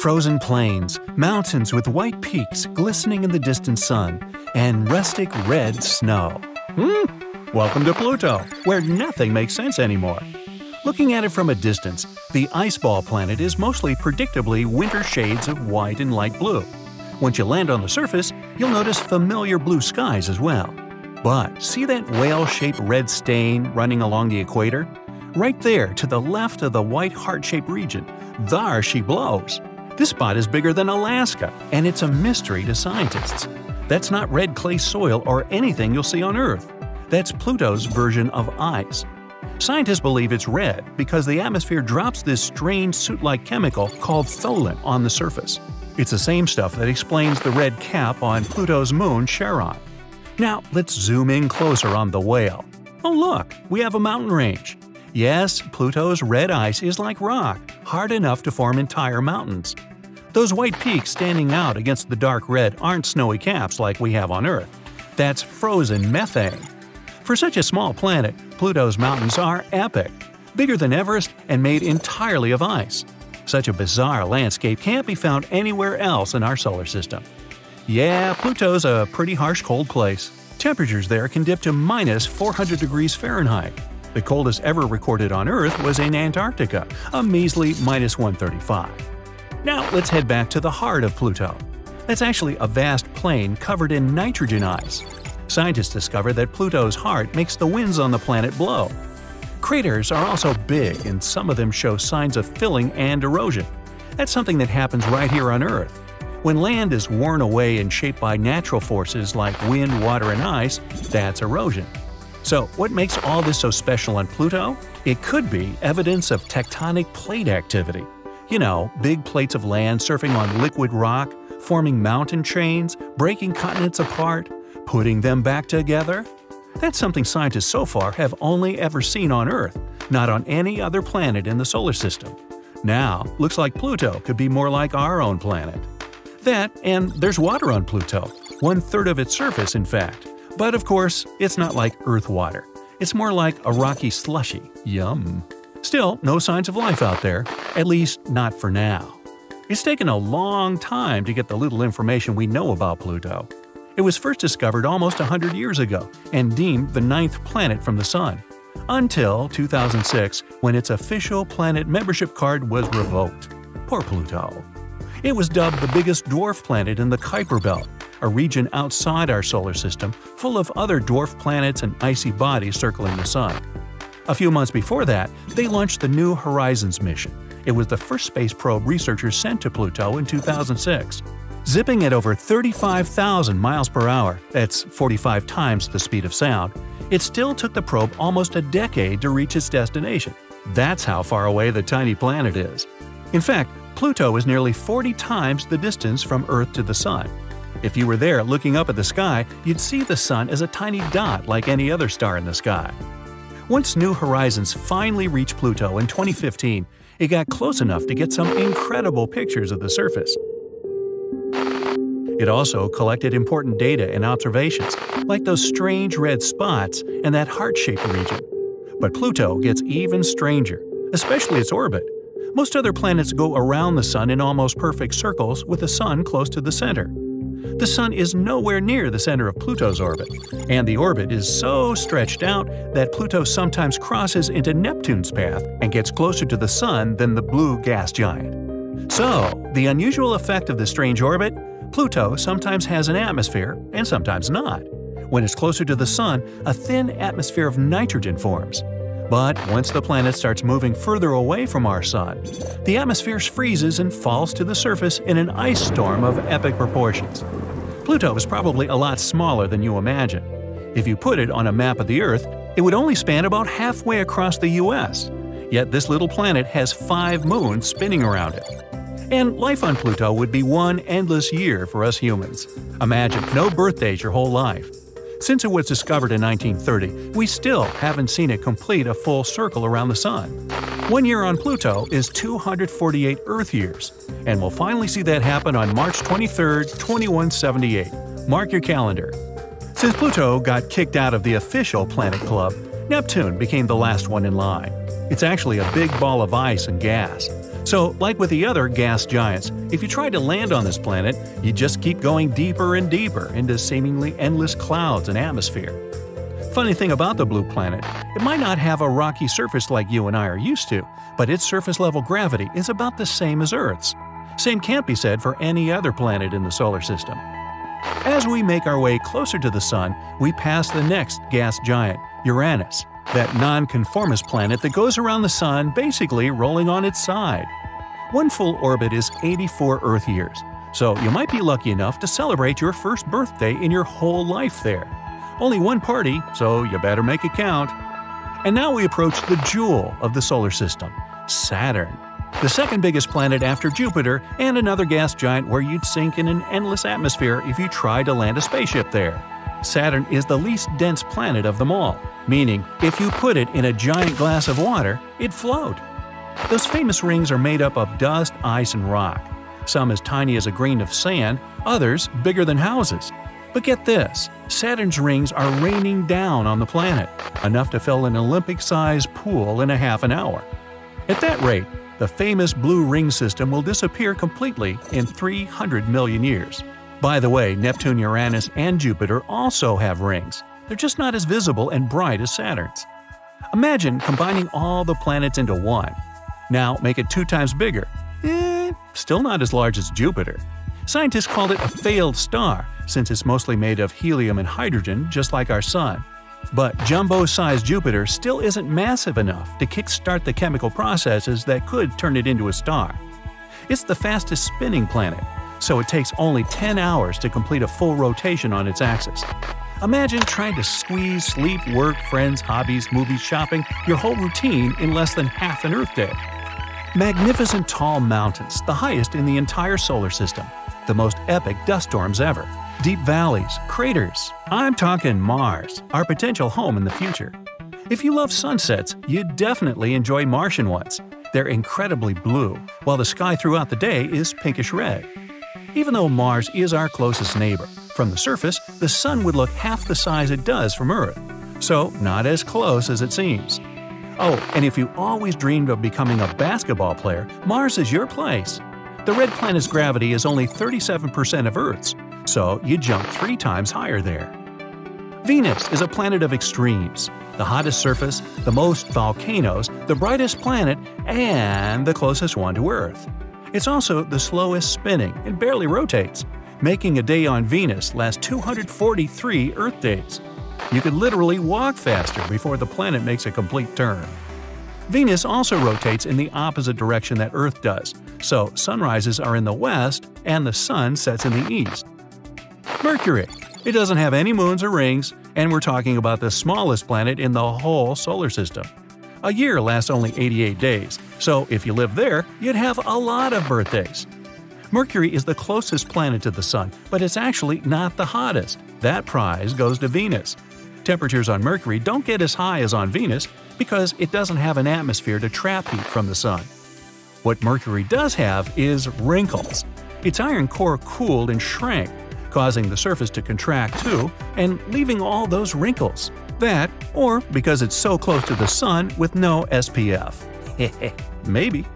Frozen plains, mountains with white peaks glistening in the distant sun, and rustic red snow. Hmm, welcome to Pluto, where nothing makes sense anymore. Looking at it from a distance, the ice ball planet is mostly predictably winter shades of white and light blue. Once you land on the surface, you'll notice familiar blue skies as well. But see that whale shaped red stain running along the equator? Right there to the left of the white heart shaped region, there she blows. This spot is bigger than Alaska, and it's a mystery to scientists. That's not red clay soil or anything you'll see on Earth. That's Pluto's version of ice. Scientists believe it's red because the atmosphere drops this strange soot like chemical called tholin on the surface. It's the same stuff that explains the red cap on Pluto's moon Charon. Now, let's zoom in closer on the whale. Oh, look, we have a mountain range. Yes, Pluto's red ice is like rock, hard enough to form entire mountains. Those white peaks standing out against the dark red aren't snowy caps like we have on Earth. That's frozen methane. For such a small planet, Pluto's mountains are epic, bigger than Everest and made entirely of ice. Such a bizarre landscape can't be found anywhere else in our solar system. Yeah, Pluto's a pretty harsh cold place. Temperatures there can dip to minus 400 degrees Fahrenheit. The coldest ever recorded on Earth was in Antarctica, a measly minus 135. Now let's head back to the heart of Pluto. That's actually a vast plain covered in nitrogen ice. Scientists discovered that Pluto's heart makes the winds on the planet blow. Craters are also big, and some of them show signs of filling and erosion. That's something that happens right here on Earth. When land is worn away and shaped by natural forces like wind, water, and ice, that's erosion. So, what makes all this so special on Pluto? It could be evidence of tectonic plate activity. You know, big plates of land surfing on liquid rock, forming mountain chains, breaking continents apart, putting them back together. That's something scientists so far have only ever seen on Earth, not on any other planet in the solar system. Now, looks like Pluto could be more like our own planet. That, and there's water on Pluto, one third of its surface, in fact. But of course, it's not like Earth water. It's more like a rocky slushy. Yum. Still, no signs of life out there, at least not for now. It's taken a long time to get the little information we know about Pluto. It was first discovered almost 100 years ago and deemed the ninth planet from the Sun. Until 2006, when its official planet membership card was revoked. Poor Pluto. It was dubbed the biggest dwarf planet in the Kuiper Belt, a region outside our solar system full of other dwarf planets and icy bodies circling the Sun. A few months before that, they launched the New Horizons mission. It was the first space probe researchers sent to Pluto in 2006. Zipping at over 35,000 miles per hour, that's 45 times the speed of sound, it still took the probe almost a decade to reach its destination. That's how far away the tiny planet is. In fact, Pluto is nearly 40 times the distance from Earth to the Sun. If you were there looking up at the sky, you'd see the Sun as a tiny dot like any other star in the sky. Once New Horizons finally reached Pluto in 2015, it got close enough to get some incredible pictures of the surface. It also collected important data and observations, like those strange red spots and that heart-shaped region. But Pluto gets even stranger, especially its orbit. Most other planets go around the Sun in almost perfect circles with the Sun close to the center. The Sun is nowhere near the center of Pluto's orbit, and the orbit is so stretched out that Pluto sometimes crosses into Neptune's path and gets closer to the Sun than the blue gas giant. So, the unusual effect of the strange orbit Pluto sometimes has an atmosphere and sometimes not. When it's closer to the Sun, a thin atmosphere of nitrogen forms. But once the planet starts moving further away from our Sun, the atmosphere freezes and falls to the surface in an ice storm of epic proportions. Pluto is probably a lot smaller than you imagine. If you put it on a map of the Earth, it would only span about halfway across the US. Yet this little planet has five moons spinning around it. And life on Pluto would be one endless year for us humans. Imagine no birthdays your whole life. Since it was discovered in 1930, we still haven't seen it complete a full circle around the Sun. One year on Pluto is 248 Earth years, and we'll finally see that happen on March 23, 2178. Mark your calendar. Since Pluto got kicked out of the official Planet Club, Neptune became the last one in line. It's actually a big ball of ice and gas, So, like with the other gas giants, if you tried to land on this planet, you'd just keep going deeper and deeper into seemingly endless clouds and atmosphere. Funny thing about the blue planet, it might not have a rocky surface like you and I are used to, but its surface level gravity is about the same as Earth's. Same can't be said for any other planet in the solar system. As we make our way closer to the Sun, we pass the next gas giant, Uranus, that nonconformist planet that goes around the Sun basically rolling on its side. One full orbit is 84 Earth years, so you might be lucky enough to celebrate your first birthday in your whole life there. Only one party, so you better make it count. And now we approach the jewel of the solar system Saturn. The second biggest planet after Jupiter, and another gas giant where you'd sink in an endless atmosphere if you tried to land a spaceship there. Saturn is the least dense planet of them all, meaning if you put it in a giant glass of water, it'd float. Those famous rings are made up of dust, ice, and rock. Some as tiny as a grain of sand, others bigger than houses. But get this Saturn's rings are raining down on the planet, enough to fill an Olympic sized pool in a half an hour. At that rate, the famous blue ring system will disappear completely in 300 million years. By the way, Neptune, Uranus, and Jupiter also have rings. They're just not as visible and bright as Saturn's. Imagine combining all the planets into one. Now make it two times bigger. Eh, still not as large as Jupiter. Scientists called it a failed star, since it's mostly made of helium and hydrogen, just like our Sun. But jumbo-sized Jupiter still isn't massive enough to kickstart the chemical processes that could turn it into a star. It's the fastest spinning planet, so it takes only 10 hours to complete a full rotation on its axis. Imagine trying to squeeze sleep, work, friends, hobbies, movies, shopping, your whole routine in less than half an Earth day. Magnificent tall mountains, the highest in the entire solar system, the most epic dust storms ever, deep valleys, craters. I'm talking Mars, our potential home in the future. If you love sunsets, you'd definitely enjoy Martian ones. They're incredibly blue, while the sky throughout the day is pinkish red. Even though Mars is our closest neighbor, from the surface, the Sun would look half the size it does from Earth, so not as close as it seems. Oh, and if you always dreamed of becoming a basketball player, Mars is your place. The red planet's gravity is only 37% of Earth's, so you jump three times higher there. Venus is a planet of extremes the hottest surface, the most volcanoes, the brightest planet, and the closest one to Earth. It's also the slowest spinning and barely rotates, making a day on Venus last 243 Earth days. You could literally walk faster before the planet makes a complete turn. Venus also rotates in the opposite direction that Earth does, so sunrises are in the west and the sun sets in the east. Mercury. It doesn't have any moons or rings, and we're talking about the smallest planet in the whole solar system. A year lasts only 88 days, so if you live there, you'd have a lot of birthdays. Mercury is the closest planet to the Sun, but it's actually not the hottest. That prize goes to Venus. Temperatures on Mercury don't get as high as on Venus because it doesn't have an atmosphere to trap heat from the Sun. What Mercury does have is wrinkles. Its iron core cooled and shrank, causing the surface to contract too and leaving all those wrinkles. That, or because it's so close to the sun with no SPF. Maybe.